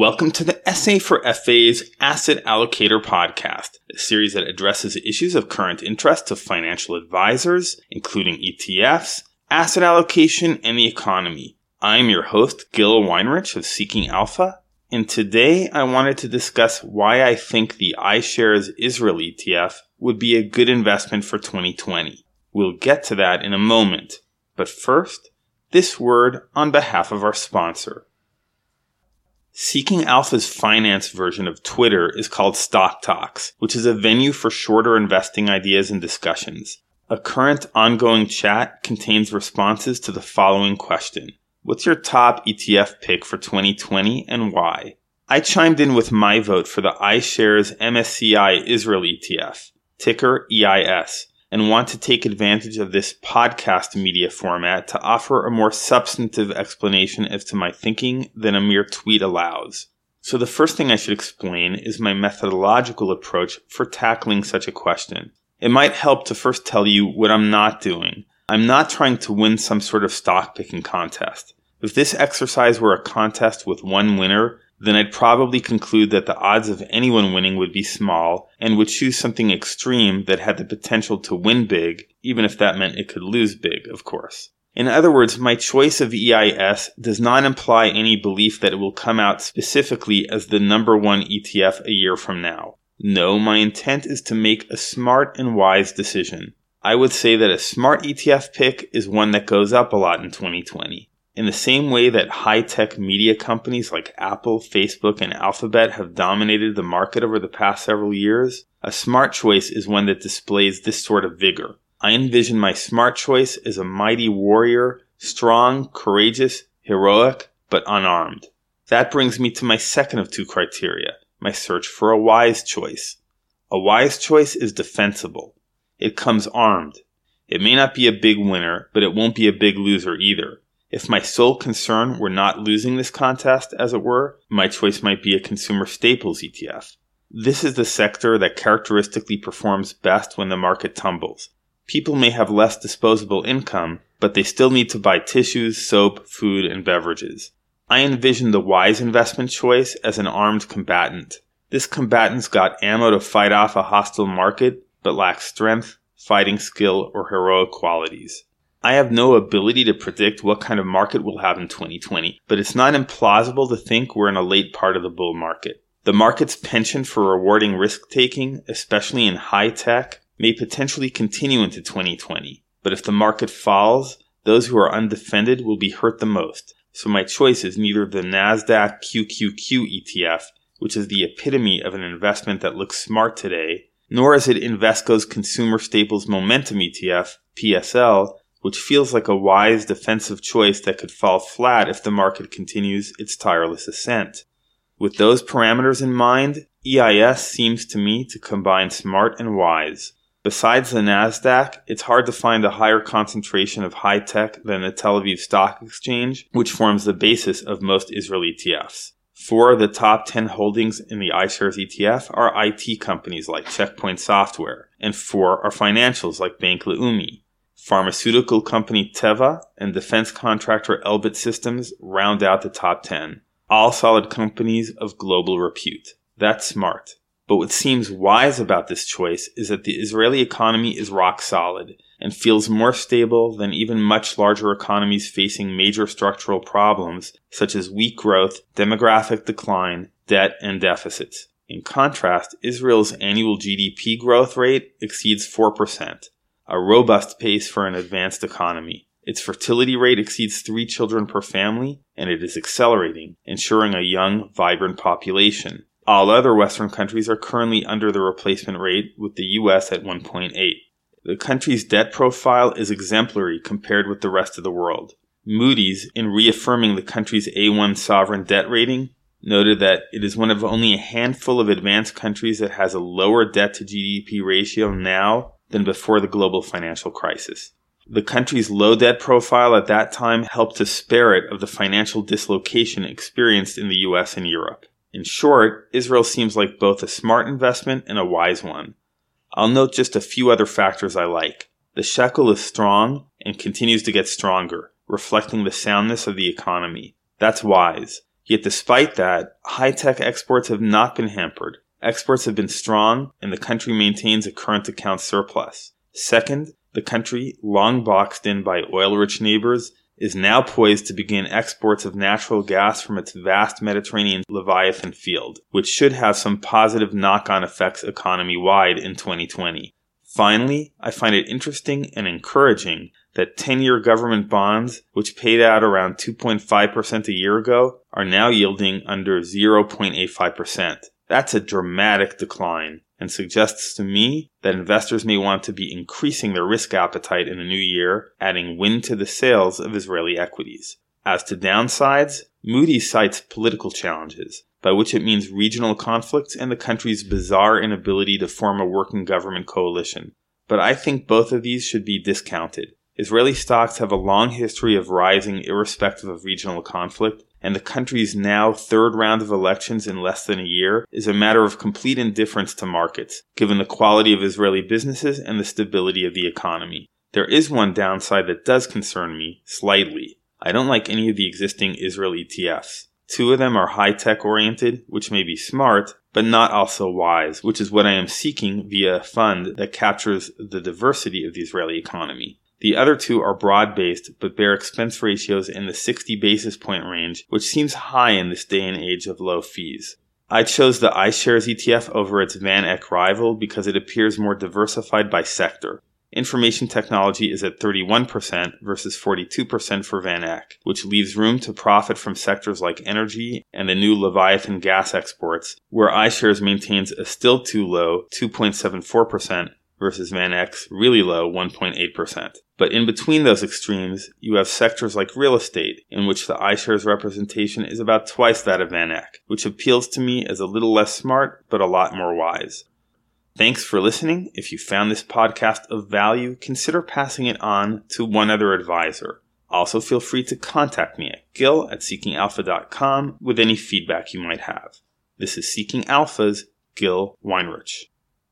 Welcome to the SA for FA's Asset Allocator podcast, a series that addresses issues of current interest to financial advisors, including ETFs, asset allocation, and the economy. I'm your host, Gil Weinrich of Seeking Alpha, and today I wanted to discuss why I think the iShares Israel ETF would be a good investment for 2020. We'll get to that in a moment, but first, this word on behalf of our sponsor. Seeking Alpha's finance version of Twitter is called Stock Talks, which is a venue for shorter investing ideas and discussions. A current ongoing chat contains responses to the following question What's your top ETF pick for 2020 and why? I chimed in with my vote for the iShares MSCI Israel ETF, ticker EIS, and want to take advantage of this podcast media format to offer a more substantive explanation as to my thinking than a mere tweet allows. So, the first thing I should explain is my methodological approach for tackling such a question. It might help to first tell you what I'm not doing I'm not trying to win some sort of stock picking contest. If this exercise were a contest with one winner, then I'd probably conclude that the odds of anyone winning would be small and would choose something extreme that had the potential to win big, even if that meant it could lose big, of course. In other words, my choice of EIS does not imply any belief that it will come out specifically as the number one ETF a year from now. No, my intent is to make a smart and wise decision. I would say that a smart ETF pick is one that goes up a lot in 2020. In the same way that high tech media companies like Apple, Facebook, and Alphabet have dominated the market over the past several years, a smart choice is one that displays this sort of vigor. I envision my smart choice as a mighty warrior, strong, courageous, heroic, but unarmed. That brings me to my second of two criteria my search for a wise choice. A wise choice is defensible. It comes armed. It may not be a big winner, but it won't be a big loser either. If my sole concern were not losing this contest, as it were, my choice might be a consumer staples ETF. This is the sector that characteristically performs best when the market tumbles. People may have less disposable income, but they still need to buy tissues, soap, food, and beverages. I envision the wise investment choice as an armed combatant. This combatant's got ammo to fight off a hostile market, but lacks strength, fighting skill, or heroic qualities. I have no ability to predict what kind of market we'll have in 2020, but it's not implausible to think we're in a late part of the bull market. The market's penchant for rewarding risk taking, especially in high tech, may potentially continue into 2020. But if the market falls, those who are undefended will be hurt the most. So my choice is neither the NASDAQ QQQ ETF, which is the epitome of an investment that looks smart today, nor is it Invesco's Consumer Staples Momentum ETF, PSL, which feels like a wise defensive choice that could fall flat if the market continues its tireless ascent. With those parameters in mind, EIS seems to me to combine smart and wise. Besides the NASDAQ, it's hard to find a higher concentration of high tech than the Tel Aviv Stock Exchange, which forms the basis of most Israel ETFs. Four of the top 10 holdings in the iShares ETF are IT companies like Check Point Software, and four are financials like Bank Leumi. Pharmaceutical company Teva and defense contractor Elbit Systems round out the top 10. All solid companies of global repute. That's smart. But what seems wise about this choice is that the Israeli economy is rock solid and feels more stable than even much larger economies facing major structural problems such as weak growth, demographic decline, debt, and deficits. In contrast, Israel's annual GDP growth rate exceeds 4%, a robust pace for an advanced economy. Its fertility rate exceeds three children per family, and it is accelerating, ensuring a young, vibrant population. All other Western countries are currently under the replacement rate, with the US at 1.8. The country's debt profile is exemplary compared with the rest of the world. Moody's, in reaffirming the country's A1 sovereign debt rating, noted that it is one of only a handful of advanced countries that has a lower debt to GDP ratio now than before the global financial crisis. The country's low debt profile at that time helped to spare it of the financial dislocation experienced in the US and Europe. In short, Israel seems like both a smart investment and a wise one. I'll note just a few other factors I like. The shekel is strong and continues to get stronger, reflecting the soundness of the economy. That's wise. Yet despite that, high-tech exports have not been hampered. Exports have been strong and the country maintains a current account surplus. Second, the country, long boxed in by oil-rich neighbors, is now poised to begin exports of natural gas from its vast Mediterranean Leviathan field, which should have some positive knock-on effects economy-wide in 2020. Finally, I find it interesting and encouraging that 10 year government bonds, which paid out around 2.5% a year ago, are now yielding under 0.85%. That's a dramatic decline and suggests to me that investors may want to be increasing their risk appetite in the new year, adding wind to the sails of Israeli equities. As to downsides, Moody's cites political challenges, by which it means regional conflicts and the country's bizarre inability to form a working government coalition. But I think both of these should be discounted. Israeli stocks have a long history of rising irrespective of regional conflict, and the country's now third round of elections in less than a year is a matter of complete indifference to markets, given the quality of Israeli businesses and the stability of the economy. There is one downside that does concern me, slightly. I don't like any of the existing Israel ETFs. Two of them are high tech oriented, which may be smart, but not also wise, which is what I am seeking via a fund that captures the diversity of the Israeli economy. The other two are broad based, but bear expense ratios in the 60 basis point range, which seems high in this day and age of low fees. I chose the iShares ETF over its Van Eck rival because it appears more diversified by sector. Information technology is at 31% versus 42% for Van Eck, which leaves room to profit from sectors like energy and the new Leviathan gas exports, where iShares maintains a still too low 2.74% versus Van Eck's really low 1.8%. But in between those extremes, you have sectors like real estate, in which the iShares representation is about twice that of Van Eck, which appeals to me as a little less smart, but a lot more wise. Thanks for listening. If you found this podcast of value, consider passing it on to one other advisor. Also, feel free to contact me at gil at seekingalpha.com with any feedback you might have. This is Seeking Alpha's Gil Weinrich.